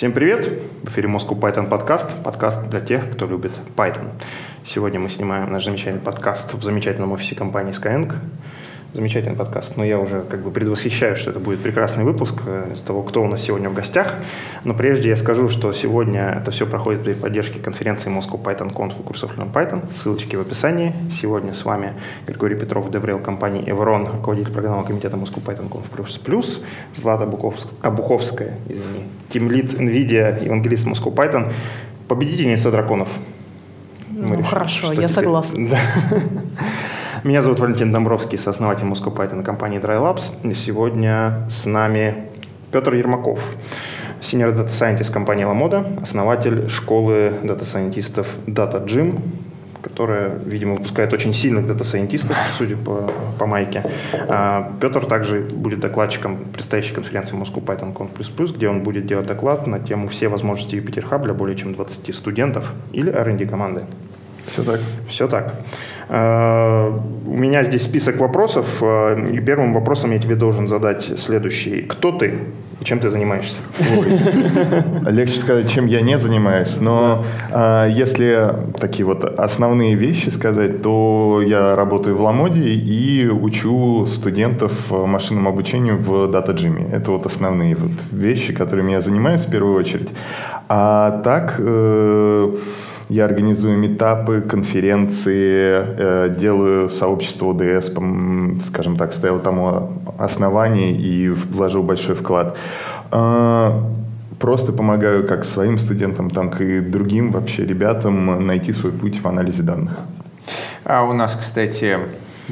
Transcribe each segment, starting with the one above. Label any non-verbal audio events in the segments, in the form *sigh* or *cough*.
Всем привет! В эфире Moscow Python подкаст. Подкаст для тех, кто любит Python. Сегодня мы снимаем наш замечательный подкаст в замечательном офисе компании Skyeng. Замечательный подкаст, но я уже как бы предвосхищаю, что это будет прекрасный выпуск э, из того, кто у нас сегодня в гостях. Но прежде я скажу, что сегодня это все проходит при поддержке конференции Moscow Python Conf и курсов Learn Python. Ссылочки в описании. Сегодня с вами Григорий Петров, Деврел компании Evron, руководитель программного комитета Moscow Python Conf++, Злата Обуховская, извини, тимлид NVIDIA, евангелист Moscow Python, победительница драконов. Ну, решили, хорошо, я теперь... согласна. *laughs* Меня зовут Валентин Домбровский, сооснователь Moscow Python компании Dry Labs. И сегодня с нами Петр Ермаков, senior data scientist компании Lamoda, основатель школы дата-сайентистов Data Gym, которая, видимо, выпускает очень сильных дата-сайентистов, судя по, по майке. А Петр также будет докладчиком предстоящей конференции Moscow Python Conf++, где он будет делать доклад на тему «Все возможности Jupyter Hub для более чем 20 студентов» или R&D команды. Все так. Все так. Э, у меня здесь список вопросов, э, и первым вопросом я тебе должен задать следующий. Кто ты и чем ты занимаешься? *laughs* Легче сказать, чем я не занимаюсь, но да. если такие вот основные вещи сказать, то я работаю в Ламоде и учу студентов машинному обучению в Data. Это вот основные вот вещи, которыми я занимаюсь в первую очередь. А так... Я организую метапы, конференции, э, делаю сообщество ОДС, скажем так, стоял там основание и вложил большой вклад. Э, просто помогаю как своим студентам, так и другим вообще ребятам найти свой путь в анализе данных. А у нас, кстати,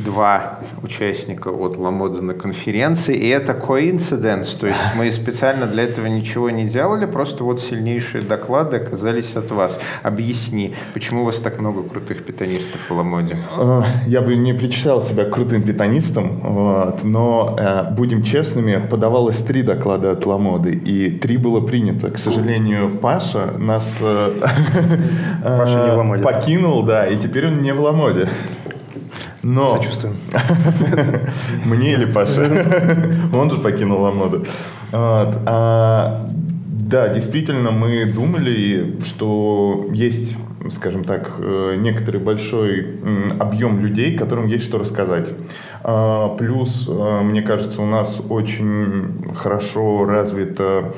два участника от Ламода на конференции, и это коинциденс, то есть мы специально для этого ничего не делали, просто вот сильнейшие доклады оказались от вас. Объясни, почему у вас так много крутых питанистов в Ламоде? А, я бы не причислял себя крутым питанистом, вот, но, э, будем честными, подавалось три доклада от Ламоды, и три было принято. К сожалению, Паша нас э, *laughs* Паша покинул, да, и теперь он не в Ламоде. Но... Сочувствуем. *laughs* Мне или Паше? *laughs* Он же покинул Ламоду. А, да, действительно, мы думали, что есть скажем так, э, некоторый большой объем людей, которым есть что рассказать. А, плюс, э, мне кажется, у нас очень хорошо развита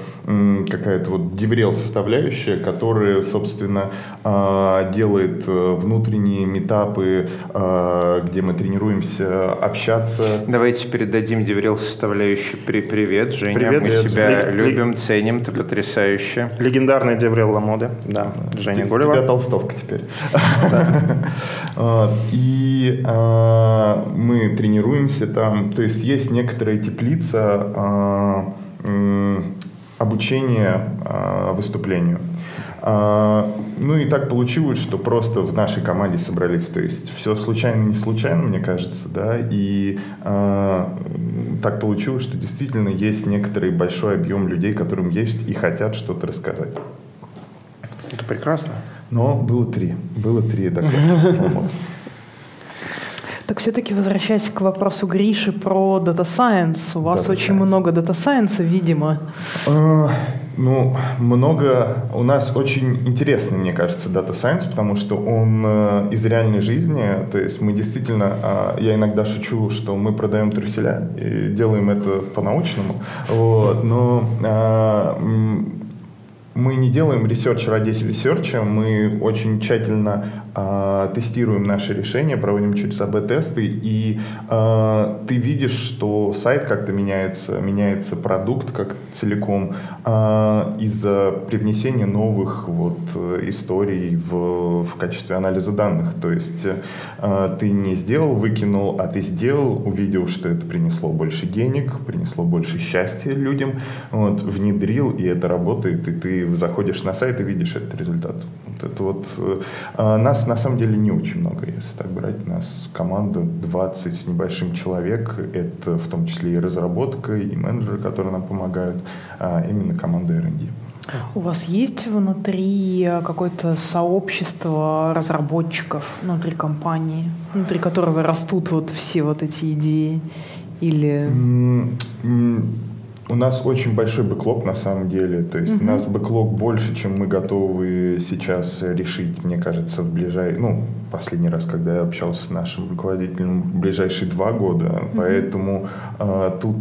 какая-то вот деврел составляющая, которая, собственно, а, делает э, внутренние метапы, а, где мы тренируемся общаться. Давайте передадим деврел составляющей при привет, Женя. Привет, мы привет. тебя Л- любим, ценим, ты потрясающая. Легендарный деврел Ламоды, да, Женя Голева. тебя толстовка теперь. *laughs* И мы тренируемся там. То есть есть некоторая теплица а, обучения а, выступлению. А, ну и так получилось, что просто в нашей команде собрались. То есть все случайно, не случайно, мне кажется, да. И а, так получилось, что действительно есть некоторый большой объем людей, которым есть и хотят что-то рассказать. Это прекрасно. Но было три. Было три доклада. Так *laughs* все-таки возвращаясь к вопросу Гриши про Data Science. У вас data очень science. много Data Science, видимо. Uh, ну, много. У нас очень интересный, мне кажется, Data Science, потому что он uh, из реальной жизни. То есть мы действительно, uh, я иногда шучу, что мы продаем труселя и делаем это по-научному. Вот, но мы не делаем research ради research а, мы очень тщательно э, тестируем наши решения, проводим через АБ-тесты, и э, ты видишь, что сайт как-то меняется, меняется продукт как целиком э, из-за привнесения новых вот, историй в, в качестве анализа данных. То есть э, ты не сделал, выкинул, а ты сделал, увидел, что это принесло больше денег, принесло больше счастья людям, вот, внедрил, и это работает, и ты заходишь на сайт и видишь этот результат. Вот это вот э, нас на самом деле не очень много, если так брать. Нас команда 20 с небольшим человек. Это в том числе и разработка, и менеджеры, которые нам помогают. А именно команда R&D. У вас есть внутри какое-то сообщество разработчиков внутри компании, внутри которого растут вот все вот эти идеи? Или... У нас очень большой бэклог на самом деле. То есть угу. у нас бэклог больше, чем мы готовы сейчас решить, мне кажется, в ближайшие, ну, последний раз, когда я общался с нашим руководителем, в ближайшие два года. Mm-hmm. Поэтому э, тут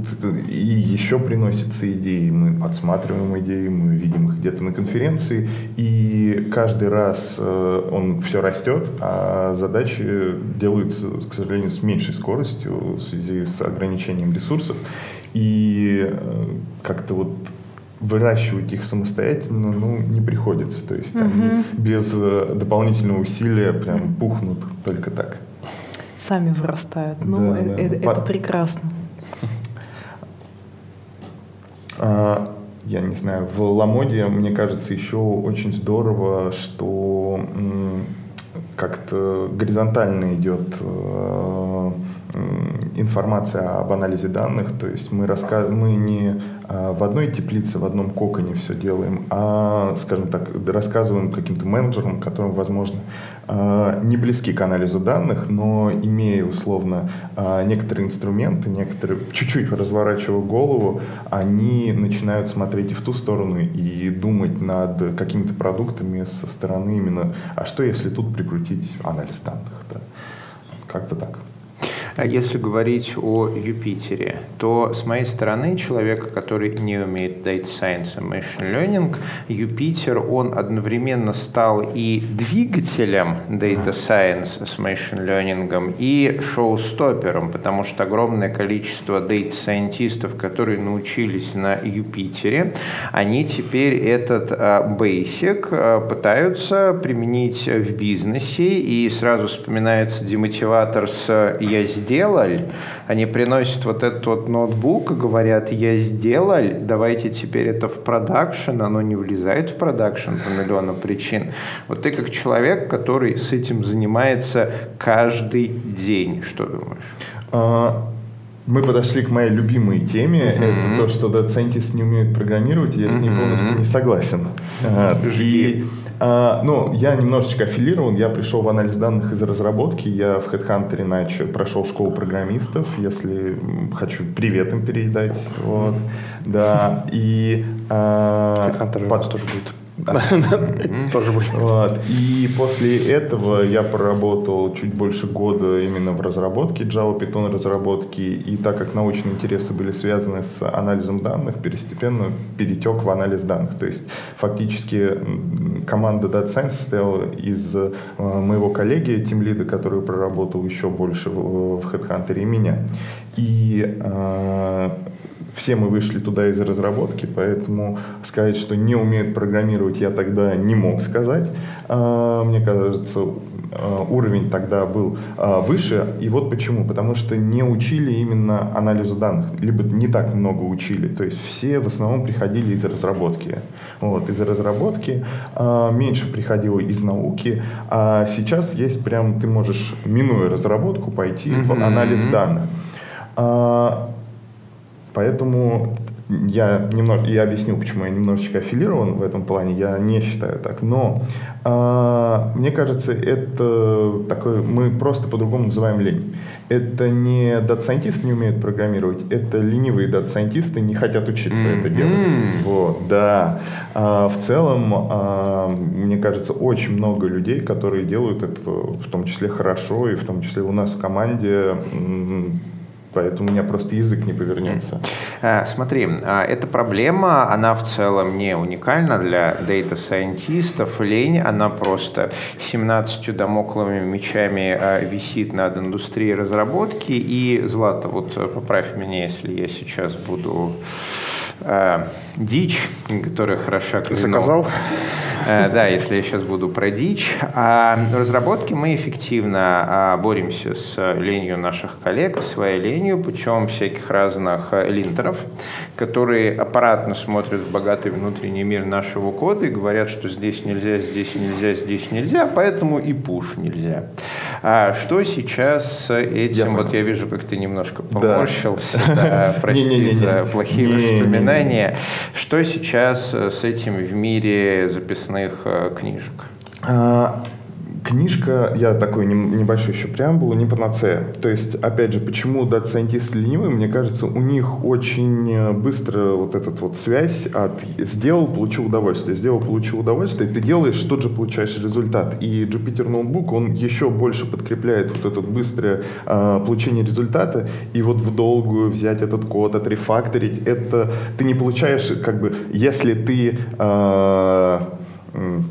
и еще приносятся идеи. Мы подсматриваем идеи, мы видим их где-то на конференции. И каждый раз э, он все растет, а задачи делаются, к сожалению, с меньшей скоростью в связи с ограничением ресурсов. И э, как-то вот выращивать их самостоятельно ну, не приходится. То есть угу. они без э, дополнительного усилия прям пухнут только так. Сами вырастают. Ну, да, это, да. это прекрасно. А, я не знаю, в Ламоде, мне кажется, еще очень здорово, что как-то горизонтально идет э, информация об анализе данных, то есть мы, рассказ... мы не а, в одной теплице, в одном коконе все делаем, а, скажем так, рассказываем каким-то менеджерам, которым, возможно, а, не близки к анализу данных, но имея условно некоторые инструменты, некоторые, чуть-чуть разворачивая голову, они начинают смотреть и в ту сторону, и думать над какими-то продуктами со стороны именно, а что если тут прикрутить анализ данных, да? как-то так. А если говорить о Юпитере, то с моей стороны, человека, который не умеет Data Science и Machine Learning, Юпитер, он одновременно стал и двигателем Data Science с Machine Learning, и шоу-стоппером, потому что огромное количество Data Scientistов, которые научились на Юпитере, они теперь этот uh, Basic uh, пытаются применить в бизнесе, и сразу вспоминается демотиватор с «я здесь», сделал, они приносят вот этот вот ноутбук и говорят, я сделал, давайте теперь это в продакшн, оно не влезает в продакшн по миллионам причин. Вот ты как человек, который с этим занимается каждый день, что думаешь? А, мы подошли к моей любимой теме. Mm-hmm. Это то, что доцентист не умеет программировать, и я с ней mm-hmm. полностью не согласен. И а, ну, я немножечко аффилирован, я пришел в анализ данных из разработки, я в HeadHunter иначе прошел школу программистов, если хочу привет им передать, вот, да, и... А, HeadHunter под... тоже будет. *laughs* Тоже будет. И после этого я проработал чуть больше года именно в разработке Java, Python разработки. И так как научные интересы были связаны с анализом данных, постепенно перетек в анализ данных. То есть фактически команда Data Science состояла из э, моего коллеги, тимлида, который проработал еще больше в HeadHunter и меня. И э, все мы вышли туда из разработки, поэтому сказать, что не умеют программировать, я тогда не мог сказать. А, мне кажется, а, уровень тогда был а, выше. И вот почему. Потому что не учили именно анализу данных, либо не так много учили. То есть все в основном приходили из разработки. Вот, из разработки меньше приходило из науки. А сейчас есть прям, ты можешь, минуя разработку, пойти mm-hmm. в анализ данных. Поэтому я немного, я объясню, почему я немножечко аффилирован в этом плане, я не считаю так, но э, мне кажется, это такой, мы просто по-другому называем лень. Это не дата-сайентисты не умеют программировать, это ленивые дата-сайентисты не хотят учиться mm-hmm. это делать. Вот, да. А, в целом, а, мне кажется, очень много людей, которые делают это в том числе хорошо, и в том числе у нас в команде Поэтому у меня просто язык не повернется. Э, смотри, а, эта проблема, она в целом не уникальна для дейта-сайентистов. Лень, она просто 17 домокловыми мечами э, висит над индустрией разработки. И, Злата, вот э, поправь меня, если я сейчас буду э, дичь, которая хороша к Заказал? Э, да, если я сейчас буду про дичь. А в разработке мы эффективно а, боремся с ленью наших коллег, своей ленью, путем всяких разных э, линтеров, которые аппаратно смотрят в богатый внутренний мир нашего кода и говорят, что здесь нельзя, здесь нельзя, здесь нельзя, поэтому и пуш нельзя. А что сейчас с этим? Я вот я вижу, как ты немножко поморщился. Да, *laughs* прости за плохие воспоминания. Что сейчас с этим в мире записных э, книжек? А, книжка, я такой небольшой еще преамбулу, не панацея. То есть, опять же, почему дата-сайентисты ленивые, мне кажется, у них очень быстро вот эта вот связь от сделал, получил удовольствие, сделал, получил удовольствие, ты делаешь, тот же получаешь результат. И Jupyter Notebook, он еще больше подкрепляет вот это быстрое э, получение результата, и вот в долгую взять этот код, отрефакторить, это ты не получаешь, как бы, если ты э,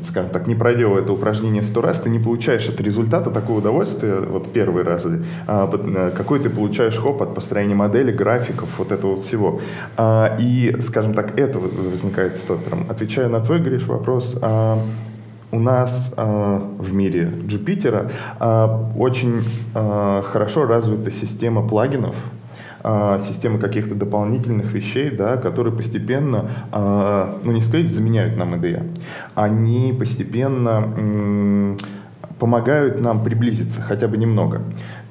скажем так, не проделал это упражнение сто раз, ты не получаешь от результата такого удовольствия, вот первый раз, а, э, какой ты получаешь хоп от построения модели, графиков, вот этого всего. А, и, скажем так, это возникает стопером. Отвечая на твой, Гриш, вопрос, а, у нас в мире э, очень хорошо развита система плагинов, а, системы каких-то дополнительных вещей, да, которые постепенно, а, ну не сказать, заменяют нам IDE, они постепенно помогают нам приблизиться хотя бы немного.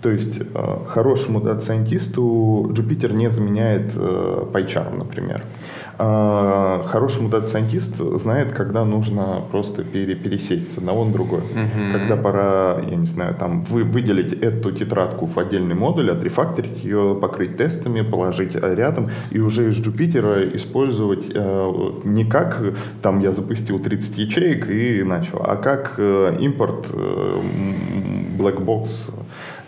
То есть э, хорошему дата-сайентисту Jupyter не заменяет э, PyCharm, например. Хорошему дата-сайентист знает, когда нужно просто пере пересесть с одного на другой. Mm-hmm. Когда пора, я не знаю, там вы, выделить эту тетрадку в отдельный модуль, отрефакторить ее, покрыть тестами, положить рядом и уже из Jupyter использовать э, не как там я запустил 30 ячеек и начал, а как э, импорт э, blackbox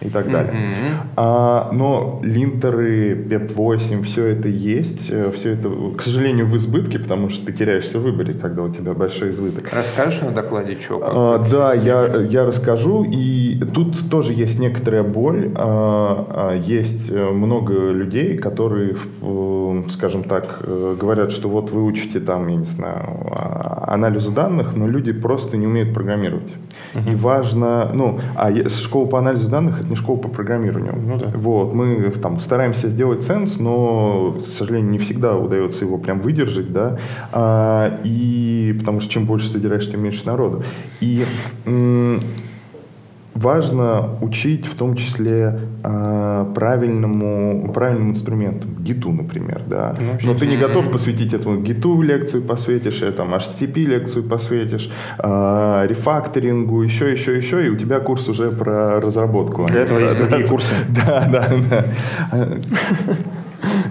и так далее. Mm-hmm. А, но линтеры, PEP8, все это есть, э, все это, к сожалению, в избытке, потому что ты теряешься в выборе, когда у тебя большой избыток. Расскажешь на докладе, что? А, да, я, я расскажу, и тут тоже есть некоторая боль, а, а, есть э, много людей, которые, э, скажем так, говорят, что вот вы учите там, я не знаю, а, анализу данных, но люди просто не умеют программировать. Uh-huh. И важно, ну, а школа по анализу данных не школа по программированию. Ну, да. Вот, мы там стараемся сделать ценс, но, к сожалению, не всегда удается его прям выдержать, да, а, и потому что чем больше собираешь, тем меньше народу. И важно учить в том числе э, правильному, правильным инструментам, гиту, например, да. Ну, Но ты не готов посвятить этому гиту лекцию посвятишь, там, HTTP лекцию посвятишь, э, рефакторингу, еще, еще, еще, и у тебя курс уже про разработку. Для этого есть другие курсы. *laughs* Да, да, да.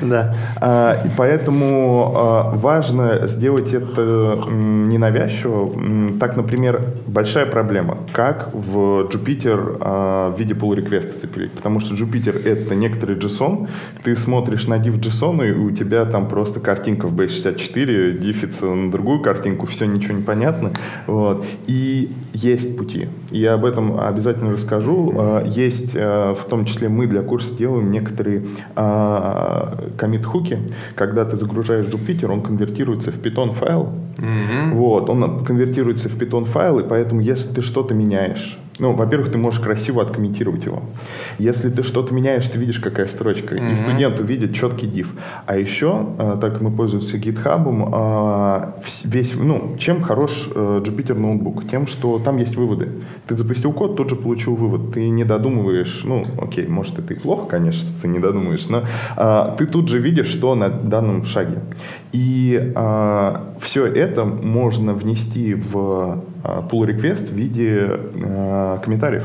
Да. А, и поэтому а, важно сделать это ненавязчиво. Так, например, большая проблема. Как в Jupyter а, в виде pull request запилить? Потому что Jupyter — это некоторый JSON. Ты смотришь на div JSON, и у тебя там просто картинка в base64, дифится на другую картинку, все ничего не понятно. Вот. И есть пути. Я об этом обязательно расскажу. Есть, в том числе мы для курса делаем некоторые комит-хуки, когда ты загружаешь Jupyter, он конвертируется в Python файл. Mm-hmm. Вот, он конвертируется в Python файл, и поэтому если ты что-то меняешь, ну, во-первых, ты можешь красиво откомментировать его. Если ты что-то меняешь, ты видишь, какая строчка, mm-hmm. и студент увидит четкий div. А еще, э, так как мы пользуемся GitHub, э, весь, ну, чем хорош э, Jupyter ноутбук? Тем, что там есть выводы. Ты запустил код, тут же получил вывод. Ты не додумываешь, ну, окей, может, это и плохо, конечно, ты не додумываешь, но ты тут же видишь, что на данном шаге. И все это можно внести в pull request в виде комментариев.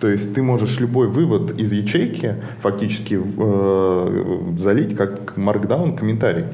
То есть ты можешь любой вывод из ячейки фактически э, залить как markdown комментарий.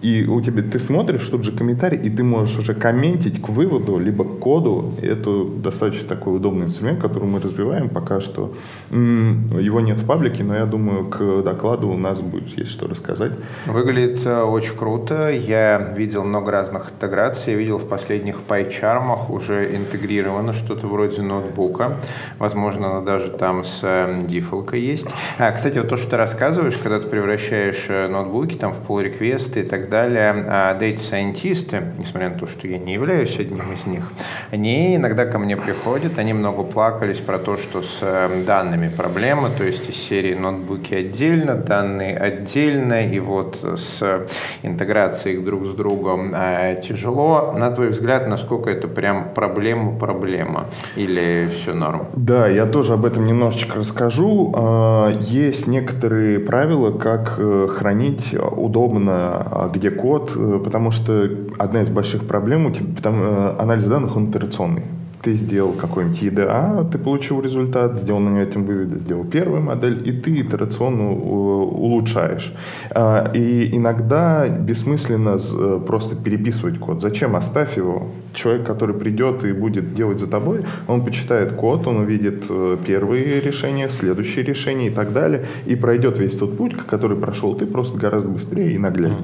И у тебя ты смотришь тот же комментарий, и ты можешь уже комментить к выводу, либо к коду. И это достаточно такой удобный инструмент, который мы развиваем. Пока что его нет в паблике, но я думаю, к докладу у нас будет есть что рассказать. Выглядит э, очень круто. Я видел много разных интеграций. Я видел в последних PyCharm уже интегрировано что-то вроде ноутбука. Возможно, даже там с э, дифолкой есть. А, кстати, вот то, что ты рассказываешь, когда ты превращаешь э, ноутбуки там в pull реквесты и так далее, а дата-сайентисты, несмотря на то, что я не являюсь одним из них, они иногда ко мне приходят, они много плакались про то, что с э, данными проблемы, то есть из серии ноутбуки отдельно, данные отдельно, и вот с интеграцией друг с другом э, тяжело. На твой взгляд, насколько это прям проблема-проблема или все норм? Да, я тоже об этом немножечко расскажу. А, есть некоторые правила, как э, хранить удобно а, где код, э, потому что одна из больших проблем у тебя, там, э, анализ данных, он итерационный. Ты сделал какой-нибудь EDA, ты получил результат, сделал на этим выводы, сделал первую модель, и ты итерационно улучшаешь. А, и иногда бессмысленно э, просто переписывать код. Зачем? Оставь его. Человек, который придет и будет делать за тобой, он почитает код, он увидит э, первые решения, следующие решения и так далее, и пройдет весь тот путь, который прошел ты, просто гораздо быстрее и нагляднее.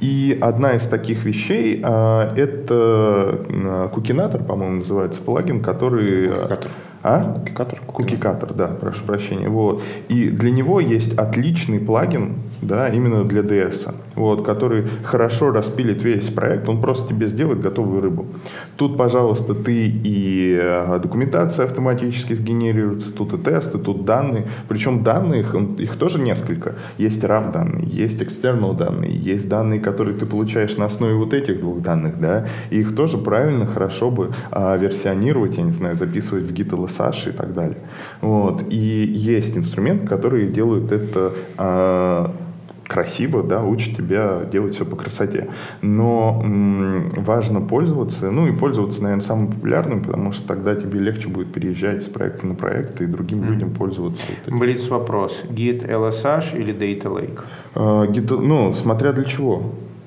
И одна из таких вещей а, это кукинатор, по-моему, называется плагин, который... Кукикатор. А? Кукикатор. Кукикатор, да, прошу прощения. Вот. И для него есть отличный плагин, да, именно для DS, вот, который хорошо распилит весь проект, он просто тебе сделает готовую рыбу. Тут, пожалуйста, ты и э, документация автоматически сгенерируется, тут и тесты, тут данные. Причем данные, их, их тоже несколько. Есть RAW данные, есть external данные, есть данные, которые ты получаешь на основе вот этих двух данных, да, и их тоже правильно, хорошо бы а, версионировать, я не знаю, записывать в Git LSH и так далее. Вот. И есть инструменты, которые делают это а, красиво, да, учит тебя делать все по красоте. Но м, важно пользоваться, ну и пользоваться, наверное, самым популярным, потому что тогда тебе легче будет переезжать с проекта на проект и другим mm. людям пользоваться. Блиц вопрос. Git LSH или Data Lake? А, Git, ну, смотря для чего.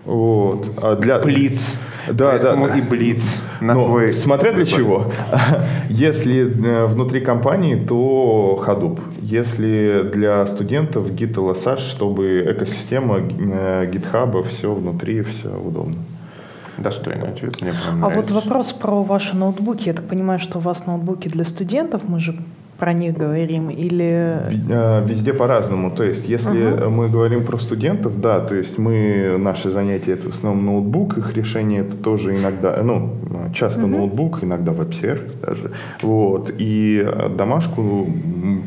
Вот. А для... Блиц. Да, Поэтому да. и Блиц. На Но, твой... Смотря для чего. *laughs* Если э, внутри компании, то Hadoop. Если для студентов Git LSH, чтобы экосистема э, GitHub, все внутри, все удобно. Достойный ответ, мне прям А вот вопрос про ваши ноутбуки. Я так понимаю, что у вас ноутбуки для студентов, мы же про них говорим или... Э, везде по-разному. То есть, если uh-huh. мы говорим про студентов, да, то есть мы, наши занятия это в основном ноутбук, их решение это тоже иногда, ну, часто uh-huh. ноутбук, иногда веб-сервис даже. Вот. И домашку,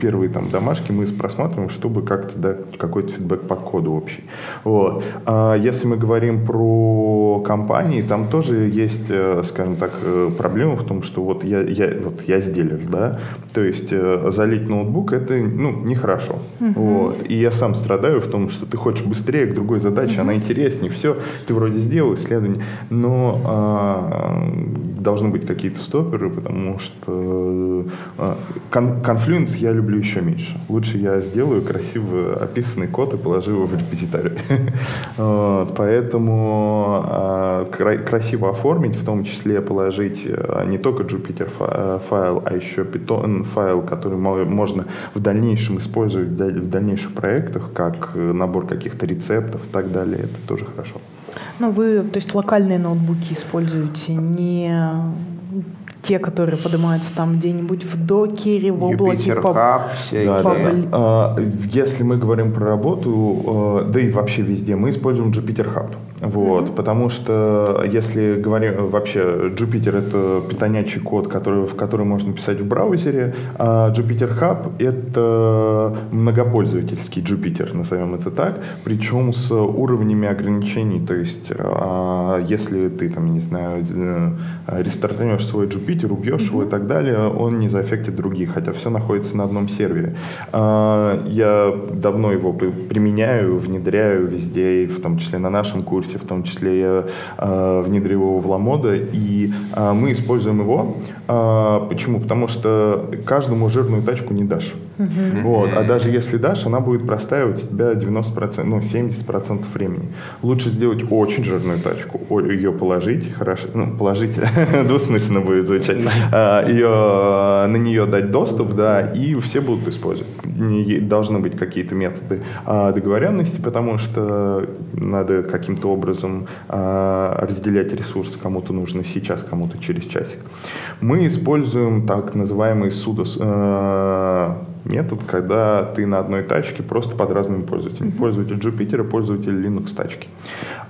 первые там домашки мы просматриваем, чтобы как-то дать какой-то фидбэк по коду общий. Вот. А если мы говорим про компании, там тоже есть, э, скажем так, э, проблема в том, что вот я, я, вот я сделер, да, то есть залить ноутбук, это ну, нехорошо. Uh-huh. Вот. И я сам страдаю в том, что ты хочешь быстрее к другой задаче, uh-huh. она интереснее, все, ты вроде сделал исследование, но а, должны быть какие-то стоперы, потому что а, кон- Confluence я люблю еще меньше. Лучше я сделаю красиво описанный код и положу его в репозиторий. *laughs* Поэтому а, красиво оформить, в том числе положить не только Jupyter файл, а еще Python файл, который можно в дальнейшем использовать в дальнейших проектах, как э, набор каких-то рецептов и так далее, это тоже хорошо. Ну, вы, то есть, локальные ноутбуки используете, не те, которые поднимаются там где-нибудь в докере, в облаке. Hub, все да, да. А, если мы говорим про работу, а, да и вообще везде, мы используем Jupyter Hub. Вот, mm-hmm. Потому что если говорим вообще, Jupyter это питонячий код, который, в который можно писать в браузере, а Jupyter Hub это многопользовательский Jupyter, назовем это так, причем с уровнями ограничений. То есть, а, если ты там, не знаю, э, рестартанешь свой Jupyter, убьешь mm-hmm. его и так далее, он не заэффектит других, хотя все находится на одном сервере. А, я давно его применяю, внедряю везде, в том числе на нашем курсе курсе, в том числе я э, внедрил его в Ламода, и э, мы используем его. Э, почему? Потому что каждому жирную тачку не дашь. Uh-huh. Вот. А даже если дашь, она будет простаивать у тебя 90%, ну, 70% времени. Лучше сделать очень жирную тачку, ее положить, хорошо, ну, положить, *laughs* двусмысленно будет звучать, uh, ее, на нее дать доступ, да, и все будут использовать. Должны быть какие-то методы договоренности, потому что надо каким-то образом разделять ресурсы, кому-то нужно сейчас, кому-то через часик. Мы используем так называемый судос, метод, когда ты на одной тачке просто под разными пользователями. Mm-hmm. Пользователь Jupyter, пользователь Linux тачки.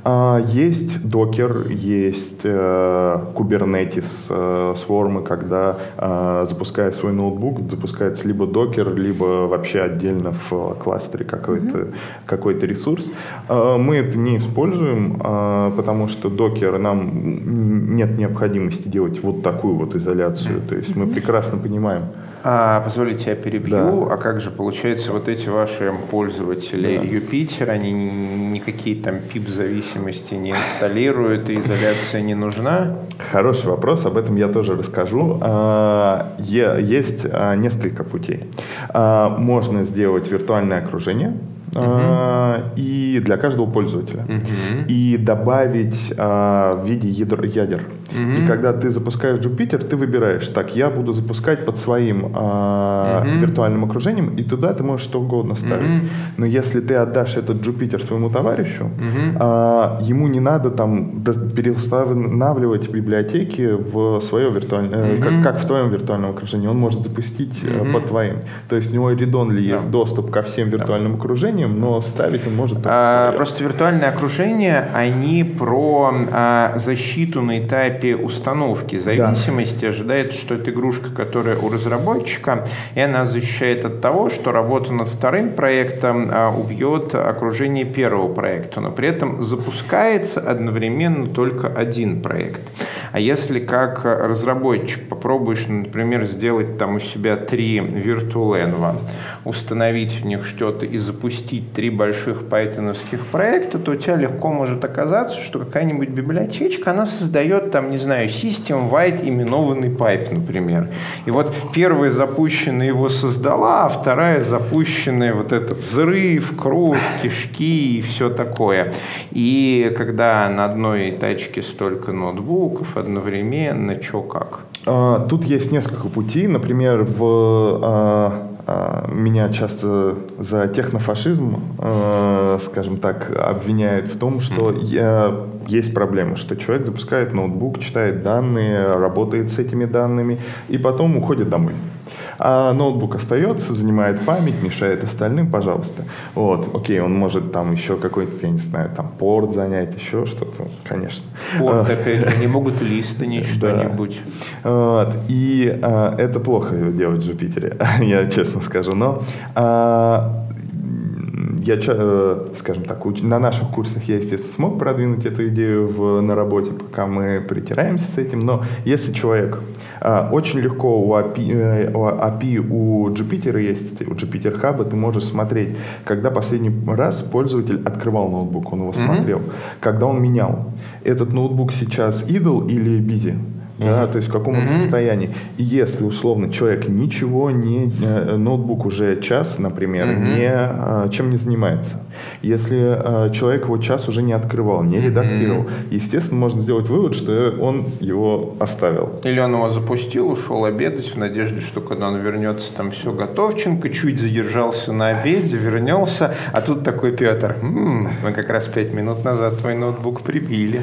А, есть Docker, есть э, Kubernetes, э, сформы, когда э, запуская свой ноутбук, запускается либо Docker, либо вообще отдельно в кластере какой-то mm-hmm. какой ресурс. Э, мы это не используем, э, потому что Docker нам нет необходимости делать вот такую вот изоляцию. То есть мы прекрасно понимаем, А, позволите, я перебью. Да. А как же получается вот эти ваши пользователи Да. Юпитер, они ни- никакие там пип-зависимости не инсталируют, и изоляция не нужна? Хороший вопрос, об этом я тоже расскажу. А, Есть а, несколько путей. А, Можно сделать виртуальное окружение а, и для каждого пользователя. И добавить а, в виде ядр- ядер. И когда ты запускаешь Jupyter, ты выбираешь, так, я буду запускать под своим Мгм. виртуальным окружением, и туда ты можешь что угодно ставить. Но если ты отдашь этот Jupyter своему товарищу, а, ему не надо там переустанавливать библиотеки в свое виртуальное, э, как, как в твоем виртуальном окружении. Он может запустить э, под твоим. То есть у него read-only есть доступ ко всем виртуальным окружениям, но ставить он может А. Просто виртуальные окружения, они про а, защиту на этапе установки. Зависимости ожидает, что это игрушка, которая у разработчика, и она защищает от того, что работа над вторым проектом а, убьет окружение первого проекта, но при этом запускается одновременно только один проект. А если как разработчик попробуешь, например, сделать там у себя три VirtualEnv, установить в них что-то и запустить три больших пайтоновских проекта, то у тебя легко может оказаться, что какая-нибудь библиотечка, она создает там, не знаю, System Wide именованный пайп, например. И вот первая запущенная его создала, а вторая запущенная вот этот взрыв, кровь, кишки и все такое. И когда на одной тачке столько ноутбуков одновременно, что как? А, Тут есть несколько путей. Например, в а, а, меня часто за технофашизм, а, скажем так, обвиняют в том, что я- есть проблема, что человек запускает ноутбук, читает данные, работает с этими данными и потом уходит домой. А ноутбук остается, занимает память, мешает остальным, пожалуйста. Вот, окей, он может там еще какой-нибудь, я не знаю, там порт занять, еще что-то, конечно. Вот, А, опять, они могут листанить *laughs* Да. что-нибудь. вот. И а, это плохо делать в Жупитере, *laughs* я честно скажу. Но а, я, э, скажем так, на наших курсах я, естественно, смог продвинуть эту идею в, на работе, пока мы притираемся с этим. Но если человек а, очень легко у API, э, у API у Jupyter есть, у Jupyter Hub, ты можешь смотреть, когда последний раз пользователь открывал ноутбук, он его смотрел, когда он менял. Этот ноутбук сейчас idle или busy? Да, то есть в каком он Мгм. состоянии. И если условно человек ничего не э, ноутбук уже час, например, Мгм. не э, чем не занимается. Если э, человек его час уже не открывал, не редактировал, естественно, можно сделать вывод, что он его оставил. Или он его запустил, ушел обедать в надежде, что когда он вернется, там все готовченко, чуть задержался на обеде, вернется, а тут такой Петр, «М, мы как раз пять минут назад твой ноутбук прибили.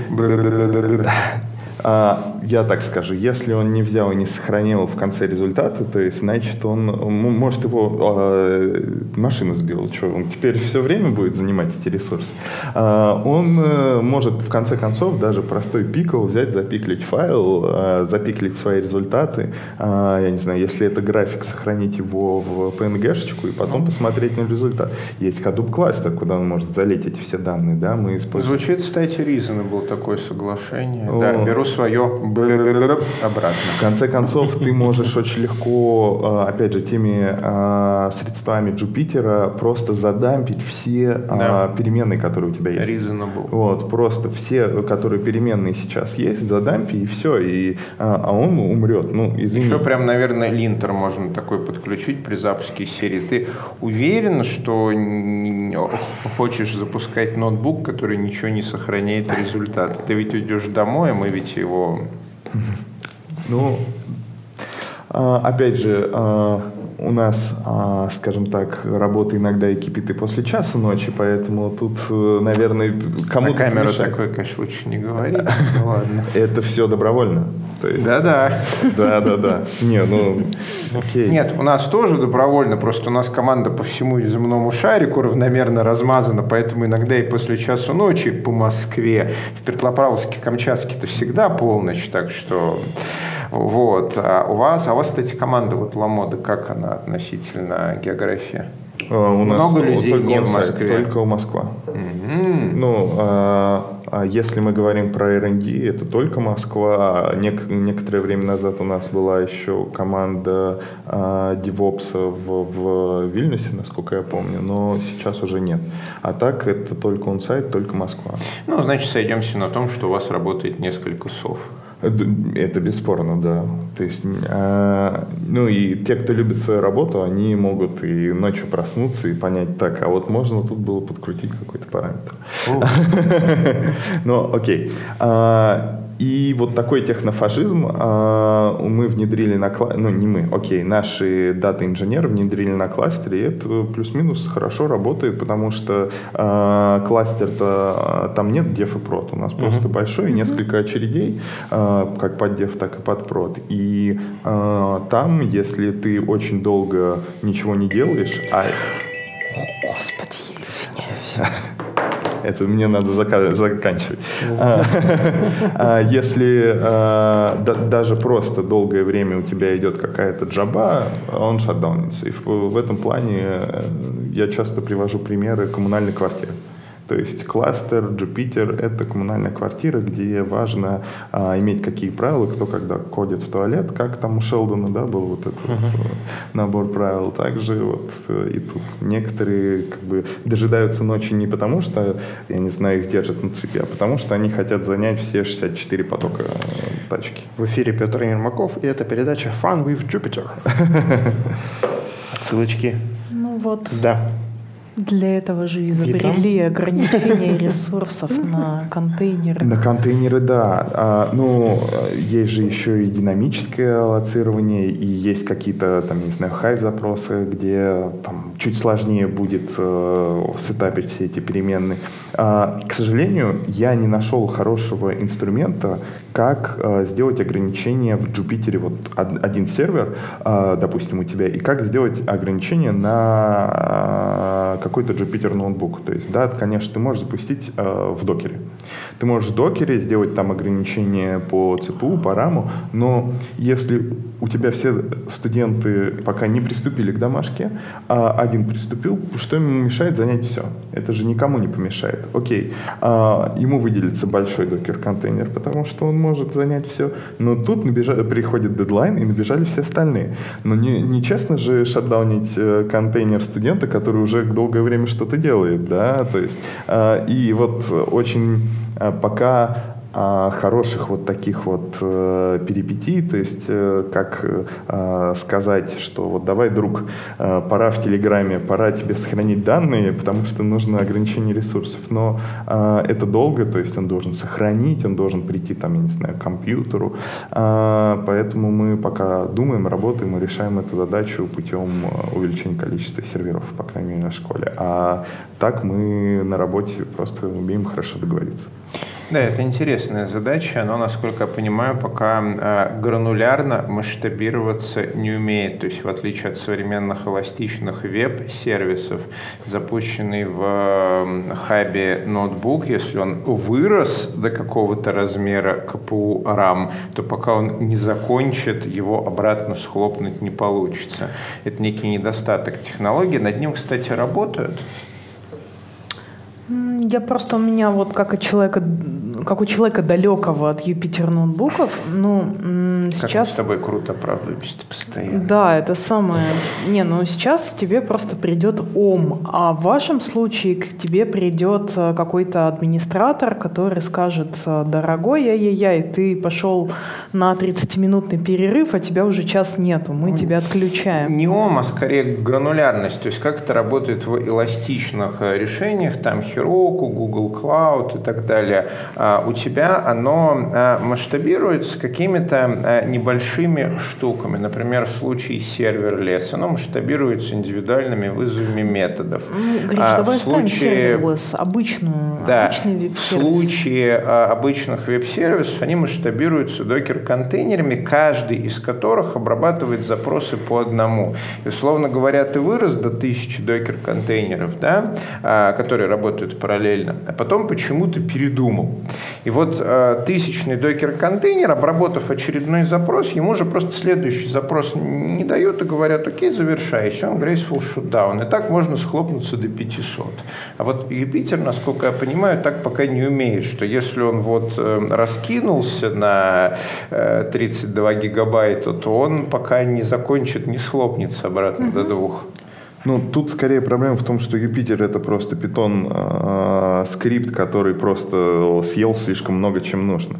А, я так скажу, если он не взял и не сохранил в конце результаты, то есть, значит, он, может, его э, машина сбила, что он теперь все время будет занимать эти ресурсы. А, он э, может, в конце концов, даже простой пикл взять, запиклить файл, э, запиклить свои результаты, А, я не знаю, если это график, сохранить его в PNG-шечку и потом посмотреть на результат. Есть Hadoop кластер, куда он может залить эти все данные, да, мы используем. Звучит, кстати, Reasonable такое соглашение. О. Да, беру свое обратно. В конце концов, ты можешь очень легко, опять же, теми средствами Джупитера просто задампить все переменные, которые у тебя есть. Reasonable. Вот, просто все, которые переменные сейчас есть, задампи и все, и, а, он умрет. Ну, извини. Еще прям, наверное, линтер можно такой подключить при запуске серии. Ты уверен, что хочешь запускать ноутбук, который ничего не сохраняет результаты? Ты ведь уйдешь домой, а мы ведь его... Ну, а, опять же, а, у нас, а, скажем так, работа иногда и кипит и после часа ночи, поэтому тут, э, наверное, На кому-то камеру помешать. такое, конечно, лучше не говорить. Ну ладно. *laughs* Это все добровольно. Да-да. да, да, да. Не, ну, окей. Нет, у нас тоже добровольно, просто у нас команда по всему земному шарику равномерно размазана, поэтому иногда и после часу ночи по Москве, в Петропавловске, Камчатске-то всегда полночь, так что вот. А у вас, а у вас, кстати, команда вот Ламода, как она относительно географии? А, у нас Много ну, людей только не в Москве. Только у Москва. Мгм. Ну, а, А если мы говорим про R&D, это только Москва. Нек- некоторое время назад у нас была еще команда а, DevOps в, в Вильнюсе, насколько я помню, но сейчас уже нет. А так это только он-сайт, только Москва. Ну, значит, сойдемся на том, что у вас работает несколько сов. Это бесспорно, да. То есть, э, ну и те, кто любит свою работу, они могут и ночью проснуться и понять, так, а вот можно тут было подкрутить какой-то параметр. *laughs* Ну, окей. А, и вот такой технофашизм э, мы внедрили на кластере, ну не мы, окей, наши дата-инженеры внедрили на кластере, и это плюс-минус хорошо работает, потому что э, кластер-то, там нет деф и прод, у нас uh-huh. просто большой, uh-huh. несколько очередей, э, как под деф, так и под прод. И э, там, если ты очень долго ничего не делаешь, а... Господи, я извиняюсь. *laughs* Это мне надо заканчивать. А, *laughs* а, если а, даже просто долгое время у тебя идет какая-то джаба, он шатдаунится. И в этом плане э, я часто привожу примеры коммунальной квартиры. То есть кластер, Jupyter — это коммунальная квартира, где важно а, иметь какие правила, кто когда ходит в туалет, как там у Шелдона да, был вот этот uh-huh. вот набор правил. Также вот э, и тут некоторые как бы дожидаются ночи не потому, что, я не знаю, их держат на цепи, а потому что они хотят занять все 64 потока э, тачки. В эфире Петр Ермаков, и это передача Fun with Jupyter. *laughs* Отсылочки. Ну вот. Да. Для этого же изобрели ограничение ресурсов на контейнеры. На контейнеры, да. А, ну, есть же еще и динамическое аллоцирование, и есть какие-то, там, не знаю, хайв-запросы, где там, чуть сложнее будет э, сетапить все эти переменные. А, к сожалению, я не нашел хорошего инструмента, как э, сделать ограничение в Jupyter, вот один сервер, э, допустим, у тебя, и как сделать ограничение на э, какой-то Jupyter ноутбук. То есть, да, конечно, ты можешь запустить э, в докере. Ты можешь в докере сделать там ограничение по CPU, по раму, но если у тебя все студенты пока не приступили к домашке, а один приступил, что ему мешает занять все? Это же никому не помешает. Окей, а, ему выделится большой докер-контейнер, потому что он может занять все, но тут набежа... приходит дедлайн, и набежали все остальные. Но не, не же шатдаунить э, контейнер студента, который уже долгое время что-то делает, да, то есть, э, и вот очень э, пока а, хороших вот таких вот э, перипетий, то есть э, как э, сказать, что вот давай, друг, э, пора в Телеграме, пора тебе сохранить данные, потому что нужно ограничение ресурсов, но э, это долго, то есть он должен сохранить, он должен прийти там, я не знаю, к компьютеру, э, поэтому мы пока думаем, работаем и решаем эту задачу путем э, увеличения количества серверов, по крайней мере, на школе, а так мы на работе просто умеем хорошо договориться. Да, это интересная задача, но, насколько я понимаю, пока э, гранулярно масштабироваться не умеет. То есть, в отличие от современных эластичных веб-сервисов, запущенный в хабе ноутбук, если он вырос до какого-то размера КПУ RAM, то пока он не закончит, его обратно схлопнуть не получится. Это некий недостаток технологии. Над ним, кстати, работают. Я просто у меня вот как у человека, как у человека далекого от Юпитер ноутбуков, ну как сейчас... мы с тобой круто оправдываемся постоянно. Да, это самое. Не, ну сейчас тебе просто придет ом, а в вашем случае к тебе придет э, какой-то администратор, который скажет, э, дорогой, яй-яй-яй, ты пошел на 30-минутный перерыв, а тебя уже час нету, мы тебя отключаем. Не ом, а скорее гранулярность. То есть как это работает в эластичных э, решениях, там Heroku, Google Cloud и так далее. У тебя оно масштабируется какими-то небольшими штуками. Например, в случае сервер-лес, оно масштабируется индивидуальными вызовами методов. Ну, Гриш, а давай в случае, сервер-лес, обычную, да, обычный веб-сервис. В случае а, обычных веб-сервисов они масштабируются докер-контейнерами, каждый из которых обрабатывает запросы по одному. И, условно говоря, ты вырос до тысячи докер-контейнеров, да, а, которые работают параллельно, а потом почему-то передумал. И вот э, тысячный докер-контейнер, обработав очередной запрос, ему же просто следующий запрос не дают и говорят, окей, завершай, все, он graceful shutdown. И так можно схлопнуться до 500. А вот Юпитер, насколько я понимаю, так пока не умеет, что если он вот э, раскинулся на э, 32 гигабайта, то он пока не закончит, не схлопнется обратно до двух. Ну, тут скорее проблема в том, что Юпитер это просто питон э, скрипт, который просто съел слишком много, чем нужно.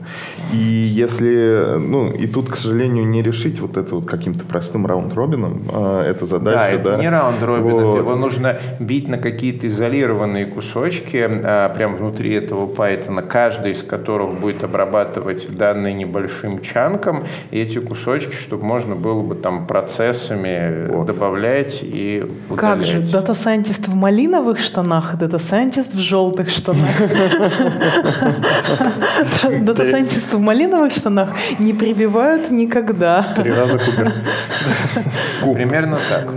И если, ну, и тут, к сожалению, не решить вот это вот каким-то простым раунд-робином, э, это задача, да. это да? не round-robin, Вот. его нужно бить на какие-то изолированные кусочки, а, прям внутри этого Python, каждый из которых будет обрабатывать данные небольшим chunk ом, и эти кусочки, чтобы можно было бы там процессами Вот. добавлять и Как же, дата-сайентист в малиновых штанах, дата-сайентист в желтых штанах. *laughs* Дата-сайентист в малиновых штанах не прибивают никогда. Три раза Купер. *laughs* Примерно так.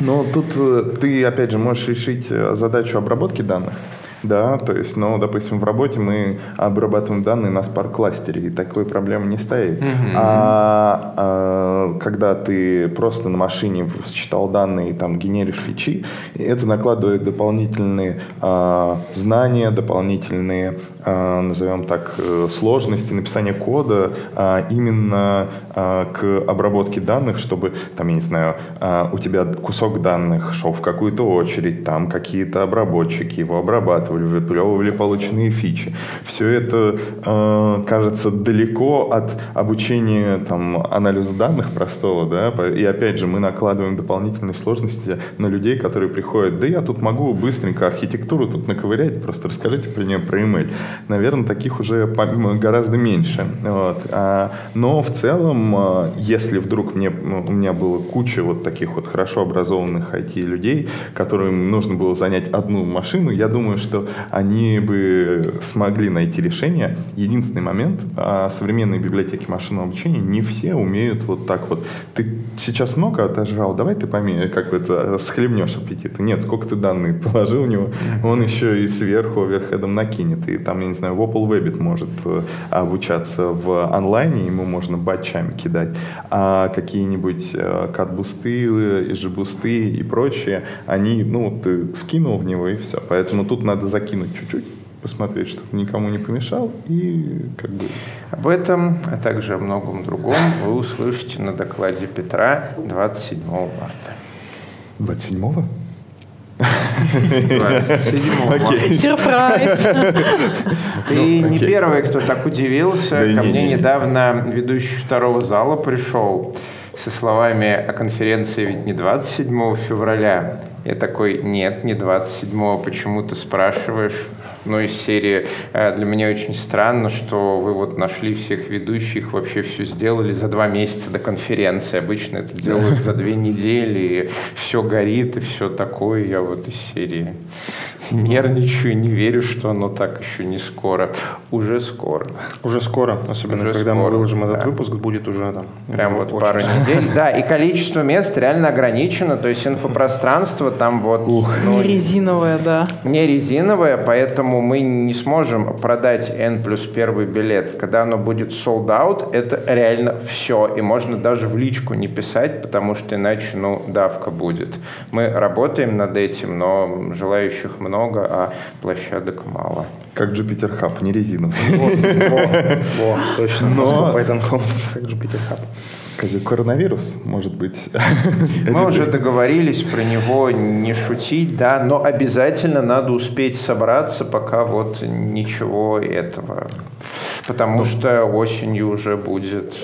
Но тут э, ты, опять же, можешь решить э, задачу обработки данных. Да, то есть, ну, допустим, в работе мы обрабатываем данные на Spark кластере, и такой проблемы не стоит. А, а, когда ты просто на машине считал данные и там генеришь фичи, это накладывает дополнительные а, знания, дополнительные, а, назовем так, э, сложности написания кода а, именно а, к обработке данных, чтобы, там, я не знаю, а, у тебя кусок данных шел в какую-то очередь, там какие-то обработчики его обрабатывали, выплевывали полученные фичи. Все это э, кажется далеко от обучения там, анализа данных простого, да, и опять же мы накладываем дополнительные сложности на людей, которые приходят, да я тут могу быстренько архитектуру тут наковырять, просто расскажите про нее про email. Наверное, таких уже гораздо меньше. Вот. А, но в целом, э, если вдруг мне, у меня было куча вот таких вот хорошо образованных IT-людей, которым нужно было занять одну машину, я думаю, что они бы смогли найти решение. Единственный момент, а, современные библиотеки машинного обучения не все умеют вот так вот. Ты сейчас много отожрал, давай ты поменяй, как бы это, схлебнешь аппетита. Нет, сколько ты данные *laughs* положил у него, он еще и сверху оверхедом накинет. И там, я не знаю, Wopple Webbit может э, обучаться в онлайне, ему можно батчами кидать. А какие-нибудь э, кат-бусты, ежебусты и прочие, они, ну, ты вкинул в него и все. Поэтому тут надо закинуть чуть-чуть, посмотреть, чтобы никому не помешал, и как бы... Об этом, а также о многом другом вы услышите на докладе Петра 27 марта. 27-го? 27 марта. Сюрприз. Ты Ну, не первый, кто так удивился. Ко не, мне не, не. недавно ведущий второго зала пришел со словами о конференции ведь не 27 февраля. Я такой, нет, не 27 почему ты спрашиваешь? Ну, из серии э, для меня очень странно, что вы вот нашли всех ведущих, вообще все сделали за два месяца до конференции. Обычно это делают за две недели, и все горит, и все такое. Я вот из серии нервничаю, не верю, что оно так еще не скоро. Уже скоро. Уже скоро, особенно Уже когда мы скоро, выложим этот да. выпуск, будет уже там. Прям ну, вот очень пару недель. Да, и количество мест реально ограничено, то есть инфопространство там вот ну, Не резиновая, да. не резиновое, поэтому мы не сможем продать N плюс первый билет. Когда оно будет sold out, это реально все. И можно даже в личку не писать, потому что иначе, ну, давка будет. Мы работаем над этим, но желающих много, а площадок мало. Как Jupyter Hub, не резиновый. Вот, во, во, точно. Но- Python Hub, как Jupyter Hub. Как же Коронавирус, может быть. *laughs* Мы уже договорились про него не шутить, да, но обязательно надо успеть собраться, пока вот ничего этого. Потому что осенью уже будет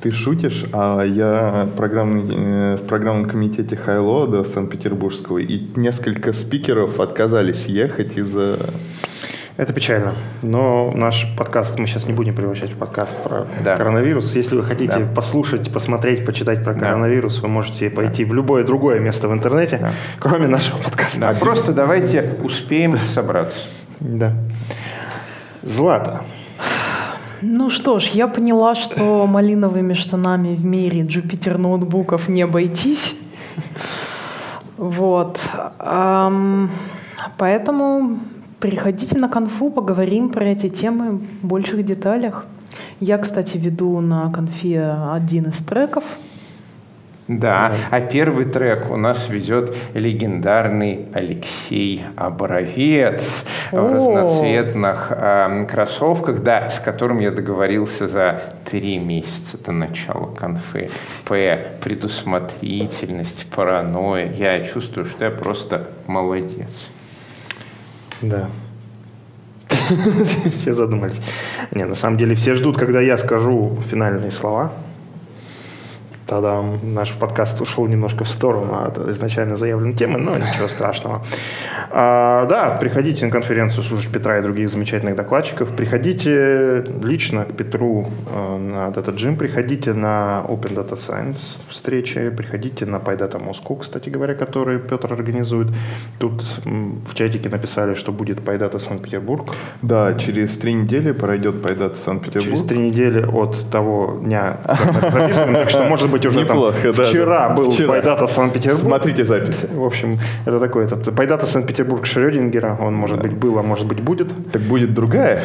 Ты шутишь, а я программный, э, в программном комитете Хайлода Санкт-Петербургского, и несколько спикеров отказались ехать из-за... Это печально. Но наш подкаст мы сейчас не будем превращать в подкаст про Да. коронавирус. Если вы хотите Да. послушать, посмотреть, почитать про Да. коронавирус, вы можете пойти в любое другое место в интернете, Да. кроме нашего подкаста. Да, просто давайте успеем собраться. Да. Злата. Ну что ж, я поняла, что малиновыми штанами в мире Jupyter ноутбуков не обойтись. Вот. Поэтому Приходите на конфу, поговорим про эти темы в больших деталях. Я, кстати, веду на конфе один из треков – да, а первый трек у нас везет легендарный Алексей Оборовец в разноцветных э, кроссовках, да, с которым я договорился за три месяца до начала конфы. П. Предусмотрительность, паранойя. Я чувствую, что я просто молодец. Да, *laughs* все задумались. Не, на самом деле все ждут, когда я скажу финальные слова. Тогда наш подкаст ушел немножко в сторону от изначально заявленной темы, но ничего страшного. А, да, приходите на конференцию слушать Петра и других замечательных докладчиков. Приходите лично к Петру э, на Data Gym, приходите на Open Data Science встречи, приходите на PyData Moscow, кстати говоря, который Петр организует. Тут в чатике написали, что будет PyData Санкт-Петербург. Да, через три недели пройдет PyData Санкт-Петербург. Через три недели от того дня, как мы это записываем, так что, может быть, уже Неплохо, там да, вчера да. был Вчера. Пайдата Санкт-Петербург. Смотрите записи. В общем, это такой этот Пайдата Санкт-Петербург Шрёдингера. Он, может быть, был, а может быть, будет. Так будет другая.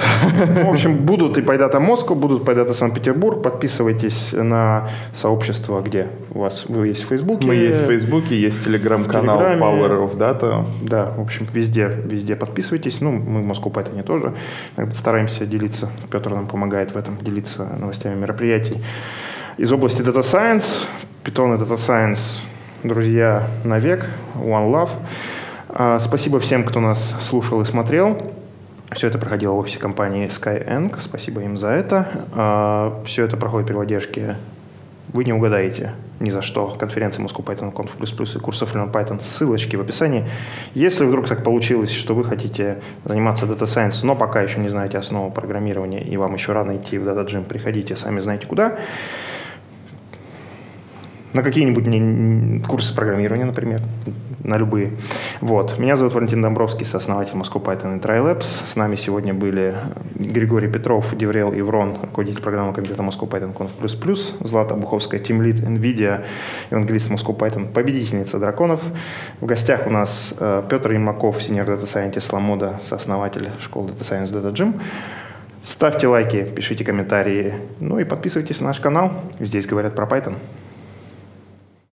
В общем, будут и Пайдата Москва, будут Пайдата Санкт-Петербург. Подписывайтесь на сообщество, где у вас вы есть в Фейсбуке. Мы есть в Фейсбуке, есть телеграм-канал. Power of Data. Да, в общем, везде, везде подписывайтесь. Ну, мы в Москву Python тоже иногда стараемся делиться. Петр нам помогает в этом делиться новостями мероприятий. Из области Data Science, Python и Data Science, друзья, навек, One Love. А, Спасибо всем, кто нас слушал и смотрел. Все это проходило в офисе компании Skyeng. Спасибо им за это. А, Все это проходит при поддержке вы не угадаете ни за что. Конференция Moscow Python Conf++ и курсов Learn Python. Ссылочки в описании. Если вдруг так получилось, что вы хотите заниматься Data Science, но пока еще не знаете основу программирования и вам еще рано идти в Data Gym, приходите, сами знаете куда. На какие-нибудь курсы программирования, например, на любые. Вот. Меня зовут Валентин Домбровский, сооснователь Moscow Python и TriLabs. С нами сегодня были Григорий Петров, Деврел Иврон, руководитель программы комитета Moscow Python Conf++, Злата Буховская, тимлид NVIDIA, евангелист Moscow Python, победительница драконов. В гостях у нас э, Петр Имаков, senior data scientist Ламода, сооснователь школы Data Science Data Gym. Ставьте лайки, пишите комментарии, ну и подписывайтесь на наш канал. Здесь говорят про Python.